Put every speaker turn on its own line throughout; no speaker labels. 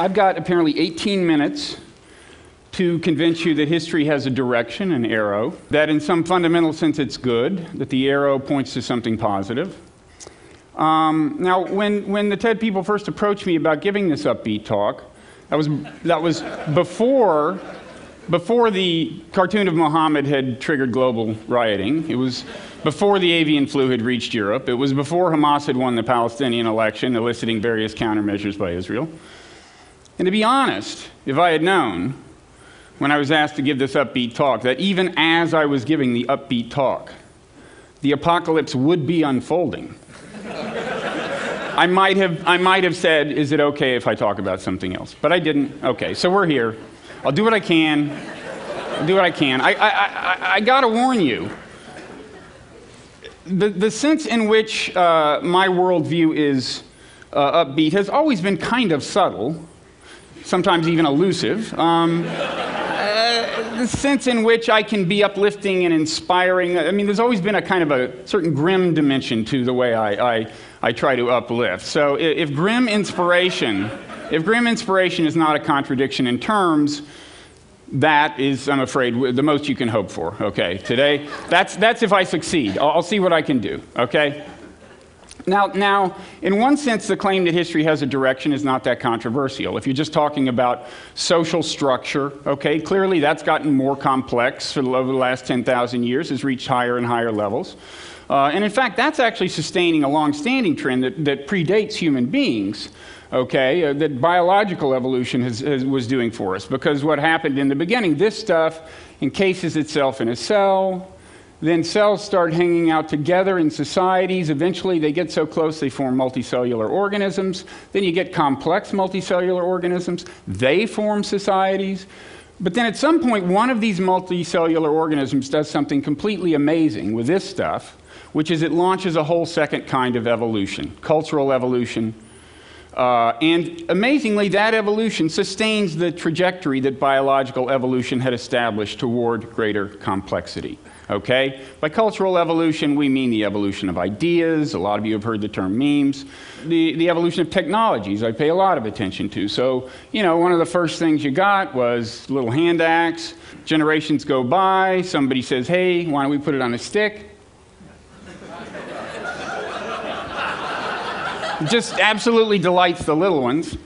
I've got apparently 18 minutes to convince you that history has a direction, an arrow, that in some fundamental sense it's good, that the arrow points to something positive. Um, now, when, when the TED people first approached me about giving this upbeat talk, that was, that was before, before the cartoon of Muhammad had triggered global rioting. It was before the avian flu had reached Europe. It was before Hamas had won the Palestinian election, eliciting various countermeasures by Israel. And to be honest, if I had known when I was asked to give this upbeat talk that even as I was giving the upbeat talk, the apocalypse would be unfolding. I might have, I might have said, Is it okay if I talk about something else? But I didn't. Okay, so we're here. I'll do what I can. I'll do what I can. I, I, I, I got to warn you the, the sense in which uh, my worldview is uh, upbeat has always been kind of subtle, sometimes even elusive. Um, uh, the sense in which I can be uplifting and inspiring, I mean, there's always been a kind of a certain grim dimension to the way I, I, I try to uplift. So if, if grim inspiration, if grim inspiration is not a contradiction in terms, that is, I'm afraid, the most you can hope for, okay, today. That's, that's if I succeed. I'll, I'll, see what I can do, okay? Now, now, in one sense, the claim that history has a direction is not that controversial. If you're just talking about social structure, okay, clearly that's gotten more complex over the last 10,000 years, has reached higher and higher levels. Uh, and in fact, that's actually sustaining a long standing trend that, that predates human beings okay, uh, that biological evolution has, has, was doing for us. Because what happened in the beginning, this stuff encases itself in a cell. Then cells start hanging out together in societies. Eventually, they get so close they form multicellular organisms. Then you get complex multicellular organisms. They form societies. But then at some point, one of these multicellular organisms does something completely amazing with this stuff, which is it launches a whole second kind of evolution cultural evolution uh, and amazingly, that evolution sustains the trajectory that biological evolution had established toward greater complexity. Okay? By cultural evolution, we mean the evolution of ideas. A lot of you have heard the term memes. The, the evolution of technologies, I pay a lot of attention to. So, you know, one of the first things you got was little hand axe. Generations go by, somebody says, hey, why don't we put it on a stick? just absolutely delights the little ones.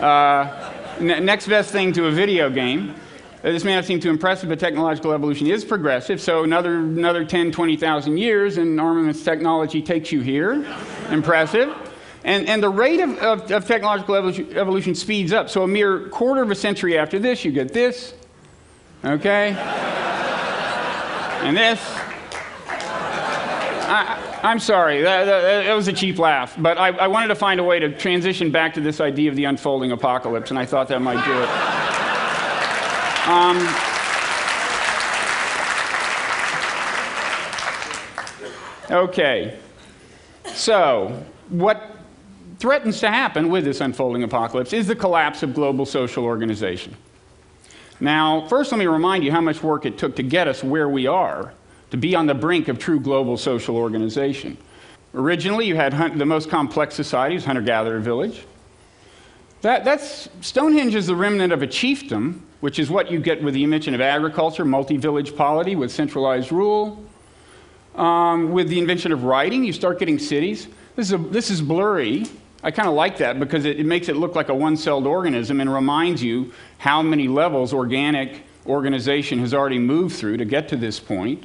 Uh, next best thing to a video game. This may not seem too impressive, but technological evolution is progressive. So another, another 10, 20,000 years, and armaments technology takes you here. impressive. And, and the rate of, of, of technological evolution, evolution, speeds up. So a mere quarter of a century after this, you get this, okay? and this. I, I'm sorry, that, that, that, was a cheap laugh, but I, I, wanted to find a way to transition back to this idea of the unfolding apocalypse, and I thought that might do it. Um, okay, so what threatens to happen with this unfolding apocalypse is the collapse of global social organization. Now, first, let me remind you how much work it took to get us where we are to be on the brink of true global social organization. Originally, you had hunt, the most complex societies, hunter gatherer village. That, that's, Stonehenge is the remnant of a chiefdom, which is what you get with the invention of agriculture, multi village polity with centralized rule. Um, with the invention of writing, you start getting cities. This is, a, this is blurry. I kind of like that because it, it makes it look like a one celled organism and reminds you how many levels organic organization has already moved through to get to this point.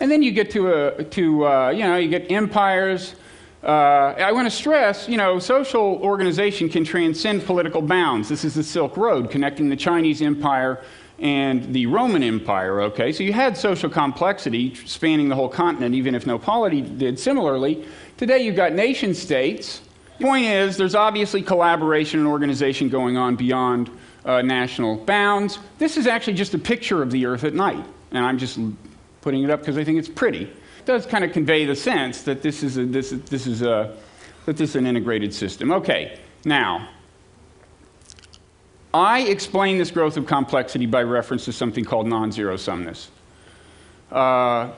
And then you get to, a, to uh, you know, you get empires. Uh, I want to stress, you know, social organization can transcend political bounds. This is the Silk Road connecting the Chinese Empire and the Roman Empire, okay? So you had social complexity spanning the whole continent, even if no polity did. Similarly, today you've got nation states. The point is, there's obviously collaboration and organization going on beyond uh, national bounds. This is actually just a picture of the Earth at night, and I'm just putting it up because I think it's pretty. It does kind of convey the sense that this is, a, this, this is a, that this is an integrated system. Okay, now, I explain this growth of complexity by reference to something called non-zero sumness. Uh,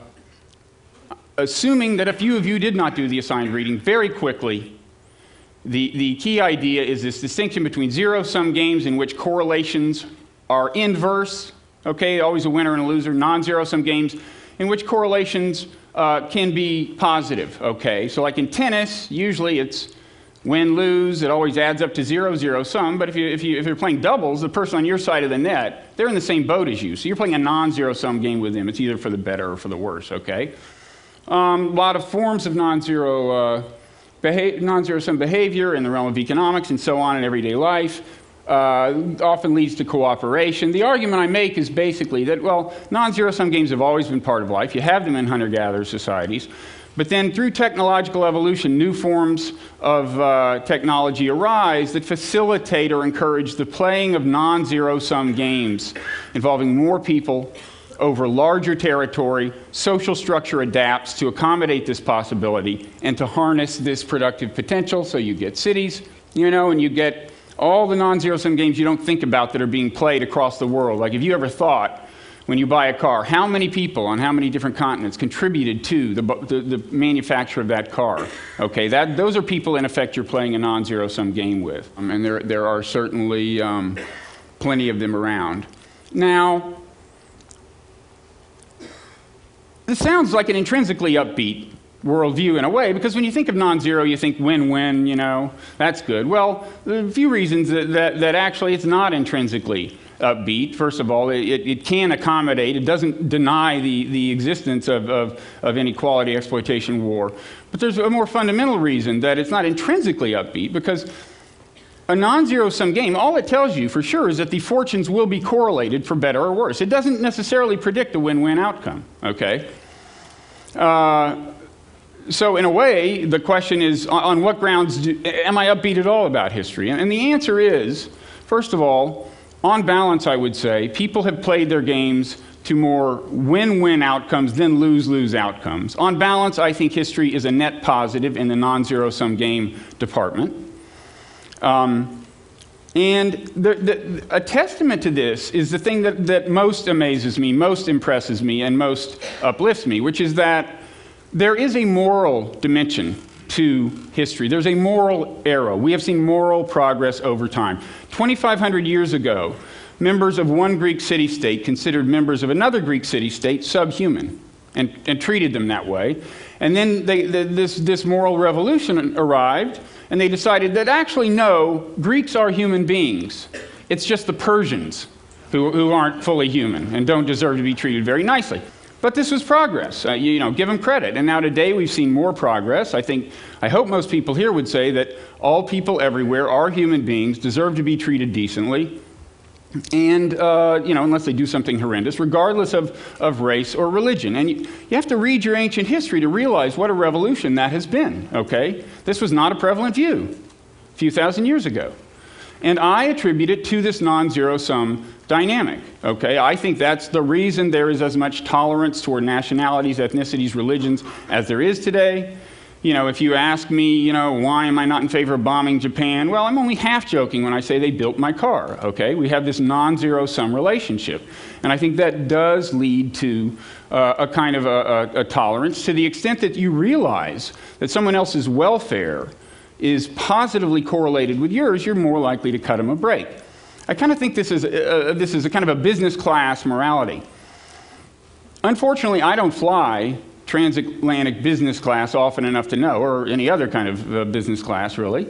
assuming that a few of you did not do the assigned reading very quickly, The, the key idea is this distinction between zero sum games in which correlations are inverse, okay, always a winner and a loser, non zero sum games in which correlations uh, can be positive, okay? So, like in tennis, usually it's win lose, it always adds up to zero, zero sum. But if, you, if, you, if you're playing doubles, the person on your side of the net, they're in the same boat as you. So, you're playing a non zero sum game with them. It's either for the better or for the worse, okay? Um, a lot of forms of non zero. Uh, non-zero sum behavior in the realm of economics and so on in everyday life uh, often leads to cooperation. The argument I make is basically that, well, non zero sum games have always been part of life. You have them in hunter gatherer societies. But then through technological evolution, new forms of uh, technology arise that facilitate or encourage the playing of non zero sum games involving more people over larger territory, social structure adapts to accommodate this possibility and to harness this productive potential. So you get cities, you know, and you get all the non zero sum games you don't think about that are being played across the world. Like, if you ever thought, when you buy a car, how many people on how many different continents contributed to the, the, the manufacture of that car? Okay, that, those are people, in effect, you're playing a non zero sum game with. Um, and there, there are certainly um, plenty of them around. Now, this sounds like an intrinsically upbeat worldview in a way, because when you think of non zero, you think win win, you know, that's good. Well, a few reasons that, that, that actually it's not intrinsically upbeat. First of all, it, it can accommodate, it doesn't deny the, the existence of, of, of inequality, exploitation, war. But there's a more fundamental reason that it's not intrinsically upbeat, because a non zero sum game, all it tells you for sure is that the fortunes will be correlated for better or worse. It doesn't necessarily predict a win win outcome, okay? Uh, so, in a way, the question is on what grounds do, am I upbeat at all about history? And the answer is first of all, on balance, I would say, people have played their games to more win win outcomes than lose lose outcomes. On balance, I think history is a net positive in the non zero sum game department. Um, and the, the, a testament to this is the thing that, that most amazes me, most impresses me, and most uplifts me, which is that there is a moral dimension to history. There's a moral era. We have seen moral progress over time. 2,500 years ago, members of one Greek city state considered members of another Greek city state subhuman and, and treated them that way. And then they, the, this, this moral revolution arrived and they decided that actually, no, Greeks are human beings. It's just the Persians who, who aren't fully human and don't deserve to be treated very nicely. But this was progress. Uh, you, you know, give them credit. And now today we've seen more progress. I think, I hope most people here would say that all people everywhere are human beings, deserve to be treated decently, and uh, you know unless they do something horrendous regardless of, of race or religion and you, you have to read your ancient history to realize what a revolution that has been okay this was not a prevalent view a few thousand years ago and i attribute it to this non-zero sum dynamic okay i think that's the reason there is as much tolerance toward nationalities ethnicities religions as there is today you know, if you ask me, you know, why am I not in favor of bombing Japan? Well, I'm only half joking when I say they built my car, okay? We have this non zero sum relationship. And I think that does lead to uh, a kind of a, a, a tolerance to the extent that you realize that someone else's welfare is positively correlated with yours, you're more likely to cut them a break. I kind of think this is, a, this is a kind of a business class morality. Unfortunately, I don't fly transatlantic business class often enough to know, or any other kind of uh, business class, really.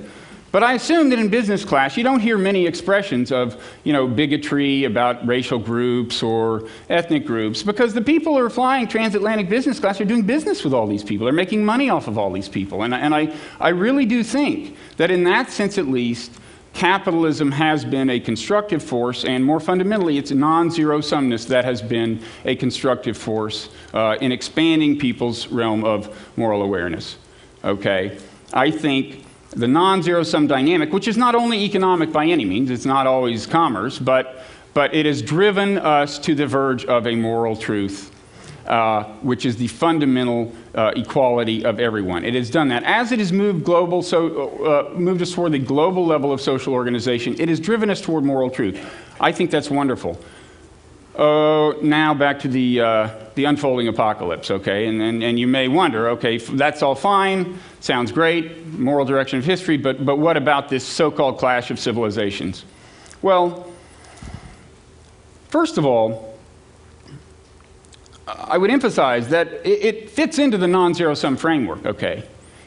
But I assume that in business class, you don't hear many expressions of, you know, bigotry about racial groups or ethnic groups, because the people who are flying transatlantic business class are doing business with all these people. They're making money off of all these people. And, and I, I really do think that in that sense, at least, capitalism has been a constructive force, and more fundamentally, it's non zero sumness that has been a constructive force uh, in expanding people's realm of moral awareness. Okay? I think the non zero sum dynamic, which is not only economic by any means, it's not always commerce, but, but it has driven us to the verge of a moral truth uh, which is the fundamental uh, equality of everyone. It has done that. As it has moved global, so uh, moved us toward the global level of social organization, it has driven us toward moral truth. I think that's wonderful. So now back to the, uh, the unfolding apocalypse, okay? And, and, and you may wonder, okay, that's all fine, sounds great, moral direction of history, but, but what about this so called clash of civilizations? Well, first of all, I would emphasize that it, it fits into the non zero sum framework, okay?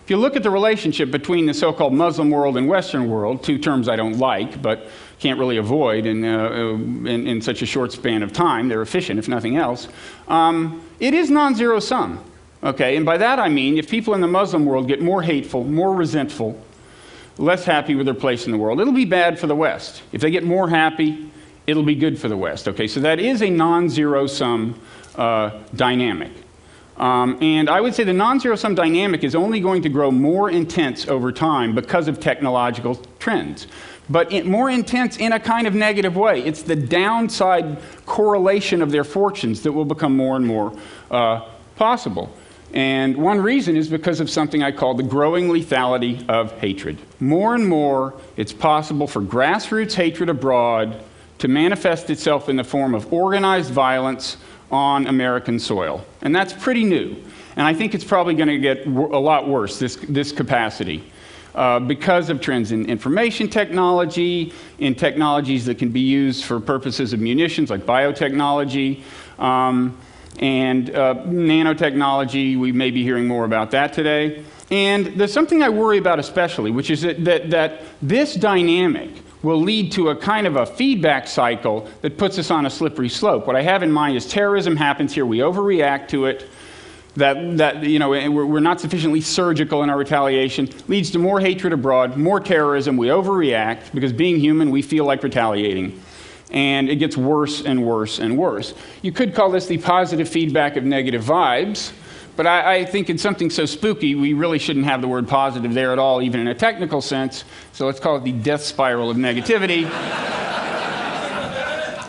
If you look at the relationship between the so called Muslim world and Western world, two terms I don't like, but can't really avoid in, uh, in, in, such a short span of time, they're efficient if nothing else, um, it is non zero sum. Okay, and by that I mean if people in the Muslim world get more hateful, more resentful, less happy with their place in the world, it'll be bad for the West. If they get more happy, it'll be good for the West. Okay, so that is a non zero sum uh, dynamic. Um, and I would say the non zero sum dynamic is only going to grow more intense over time because of technological trends. But in, more intense in a kind of negative way. It's the downside correlation of their fortunes that will become more and more uh, possible. And one reason is because of something I call the growing lethality of hatred. More and more, it's possible for grassroots hatred abroad to manifest itself in the form of organized violence on American soil. And that's pretty new. And I think it's probably going to get a lot worse, this, this capacity. Uh, because of trends in information technology, in technologies that can be used for purposes of munitions like biotechnology, um, and uh, nanotechnology. We may be hearing more about that today. And there's something I worry about especially, which is that, that, that this dynamic will lead to a kind of a feedback cycle that puts us on a slippery slope. What I have in mind is terrorism happens here, we overreact to it, that, that you know, we're, we're not sufficiently surgical in our retaliation, leads to more hatred abroad, more terrorism, we overreact, because being human, we feel like retaliating. And it gets worse and worse and worse. You could call this the positive feedback of negative vibes, but I, I, think in something so spooky, we really shouldn't have the word positive there at all, even in a technical sense. So let's call it the death spiral of negativity.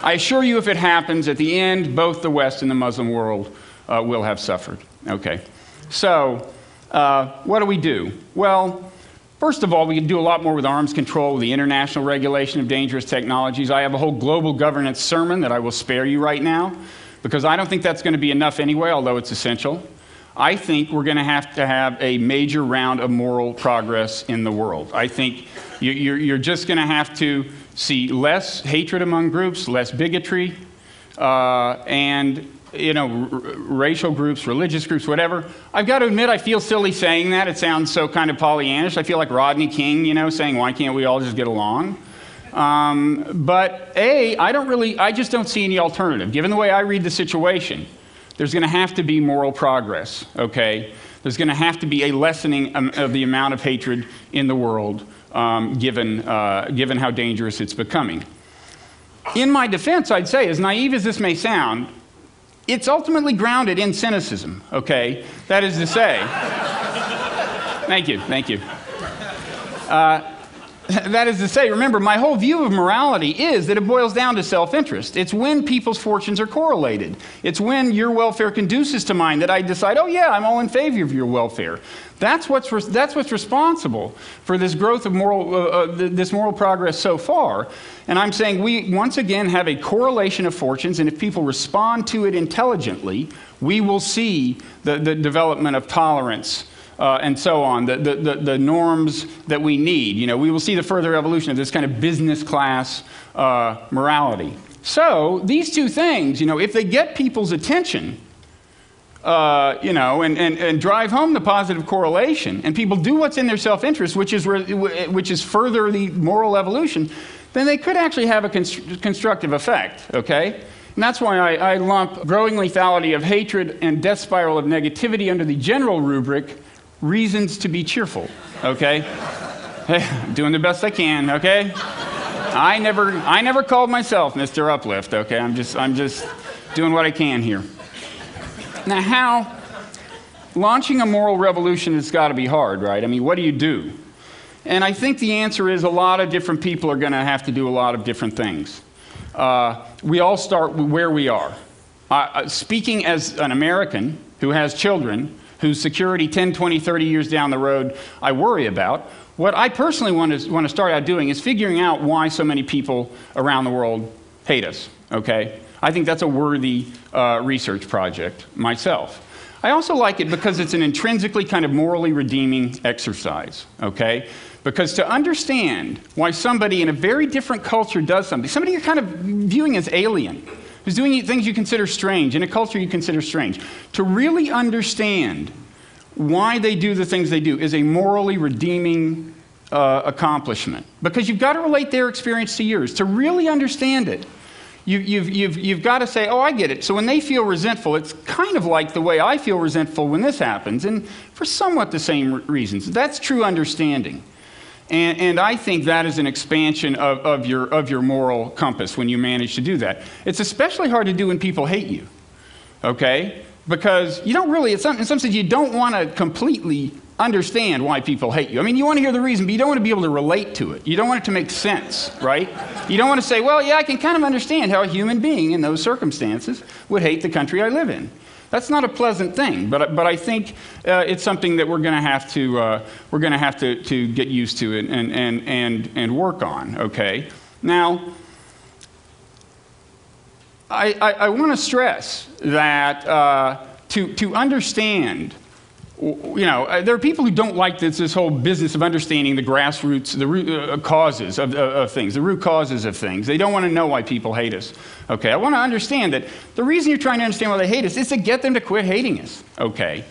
I assure you, if it happens, at the end, both the West and the Muslim world uh, will have suffered. Okay. So, uh, what do we do? Well, first of all, we can do a lot more with arms control, with the international regulation of dangerous technologies. I have a whole global governance sermon that I will spare you right now because I don't think that's going to be enough anyway, although it's essential. I think we're going to have to have a major round of moral progress in the world. I think you're just going to have to see less hatred among groups, less bigotry, uh, and you know, racial groups, religious groups, whatever. I've got to admit, I feel silly saying that. It sounds so kind of Pollyannish. I feel like Rodney King, you know, saying, why can't we all just get along? Um, but A, I don't really, I just don't see any alternative. Given the way I read the situation, there's going to have to be moral progress, okay? There's going to have to be a lessening of the amount of hatred in the world, um, given, uh, given how dangerous it's becoming. In my defense, I'd say, as naive as this may sound, it's ultimately grounded in cynicism, okay? That is to say, thank you, thank you. Uh, that is to say, remember, my whole view of morality is that it boils down to self interest. It's when people's fortunes are correlated. It's when your welfare conduces to mine that I decide, oh, yeah, I'm all in favor of your welfare. That's what's, re- that's what's responsible for this growth of moral, uh, uh, this moral progress so far. And I'm saying we once again have a correlation of fortunes, and if people respond to it intelligently, we will see the, the development of tolerance uh, and so on, the, the, the, norms that we need. You know, we will see the further evolution of this kind of business class uh, morality. So, these two things, you know, if they get people's attention, uh, you know, and, and, and drive home the positive correlation, and people do what's in their self interest, which is, which is further the moral evolution, then they could actually have a const- constructive effect, okay? And that's why I, I lump growing lethality of hatred and death spiral of negativity under the general rubric reasons to be cheerful, okay? Hey, doing the best I can, okay? I never, I never called myself Mr. Uplift, okay? I'm just, I'm just doing what I can here. Now, how? Launching a moral revolution has got to be hard, right? I mean, what do you do? And I think the answer is a lot of different people are going to have to do a lot of different things. Uh, we all start where we are. Uh, speaking as an American who has children, whose security 10, 20, 30 years down the road I worry about. What I personally want to, want to start out doing is figuring out why so many people around the world hate us, okay? I think that's a worthy uh, research project myself. I also like it because it's an intrinsically kind of morally redeeming exercise, okay? Because to understand why somebody in a very different culture does something, somebody you're kind of viewing as alien, who's doing things you consider strange, in a culture you consider strange, to really understand why they do the things they do is a morally redeeming uh, accomplishment. Because you've got to relate their experience to yours. To really understand it, you, you've got to say, oh, I get it. So when they feel resentful, it's kind of like the way I feel resentful when this happens, and for somewhat the same reasons. That's true understanding. And, and, I think that is an expansion of, of, your, of your moral compass when you manage to do that. It's especially hard to do when people hate you, okay? Because you don't really, in some, in some sense, you don't want to completely understand why people hate you. I mean, you want to hear the reason, but you don't want to be able to relate to it. You don't want it to make sense, right? You don't want to say, well, yeah, I can kind of understand how a human being in those circumstances would hate the country I live in. That's not a pleasant thing, but, but I think uh, it's something that we're going to have to uh, we're going to have to, to get used to and, and, and, and work on. Okay. Now, I, I, I want to stress that uh, to, to understand you know, uh, there are people who don't like this, this whole business of understanding the grassroots, the root uh, causes of, uh, of, things, the root causes of things. They don't want to know why people hate us. Okay, I want to understand that the reason you're trying to understand why they hate us is to get them to quit hating us. Okay.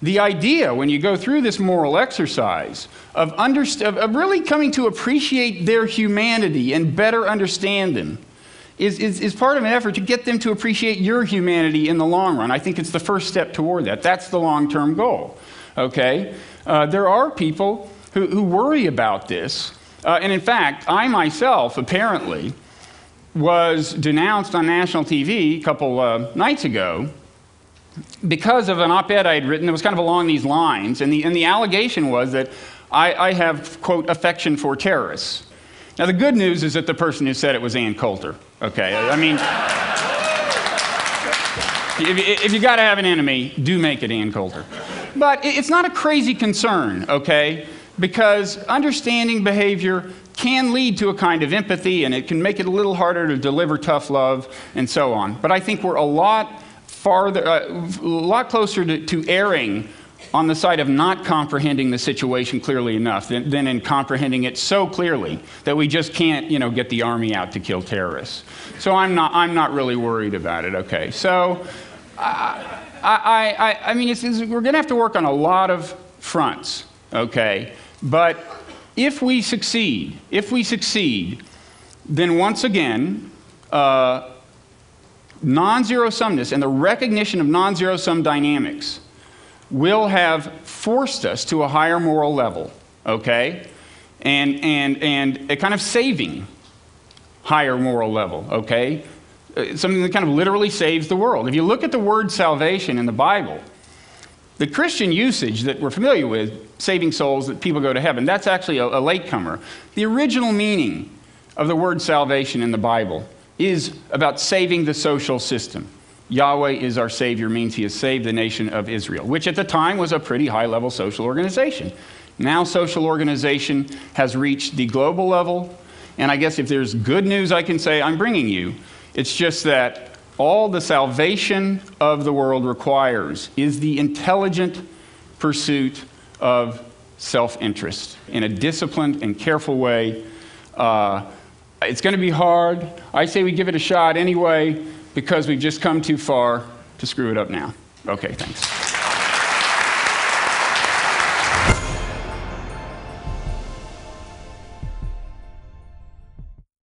The idea, when you go through this moral exercise of, underst- of really coming to appreciate their humanity and better understand them, is, is, is, part of an effort to get them to appreciate your humanity in the long run. I think it's the first step toward that. That's the long term goal. Okay? Uh, there are people who, who worry about this. Uh, and in fact, I myself, apparently, was denounced on national TV a couple uh, nights ago because of an op ed I had written that was kind of along these lines. And the, and the allegation was that I, I have, quote, affection for terrorists. Now, the good news is that the person who said it was Ann Coulter. Okay, I mean, if, if you got to have an enemy, do make it Ann Coulter. But it's not a crazy concern, okay? Because understanding behavior can lead to a kind of empathy and it can make it a little harder to deliver tough love and so on. But I think we're a lot farther, uh, a lot closer to, to erring on the side of not comprehending the situation clearly enough than, than, in comprehending it so clearly that we just can't, you know, get the army out to kill terrorists. So I'm not, I'm not really worried about it, okay? So I, I, I, I mean, it's, it's, we're going to have to work on a lot of fronts, okay? But if we succeed, if we succeed, then once again, uh, non zero sumness and the recognition of non zero sum dynamics will have forced us to a higher moral level, okay? And, and, and a kind of saving higher moral level, okay? Uh, something that kind of literally saves the world. If you look at the word salvation in the Bible, the Christian usage that we're familiar with, saving souls, that people go to heaven, that's actually a, a latecomer. The original meaning of the word salvation in the Bible is about saving the social system. Yahweh is our Savior means He has saved the nation of Israel, which at the time was a pretty high level social organization. Now, social organization has reached the global level, and I guess if there's good news I can say, I'm bringing you. It's just that all the salvation of the world requires is the intelligent pursuit of self interest in a disciplined and careful way. Uh, it's going to be hard. I say we give it a shot anyway because we've just come too far to screw it up now. Okay, thanks.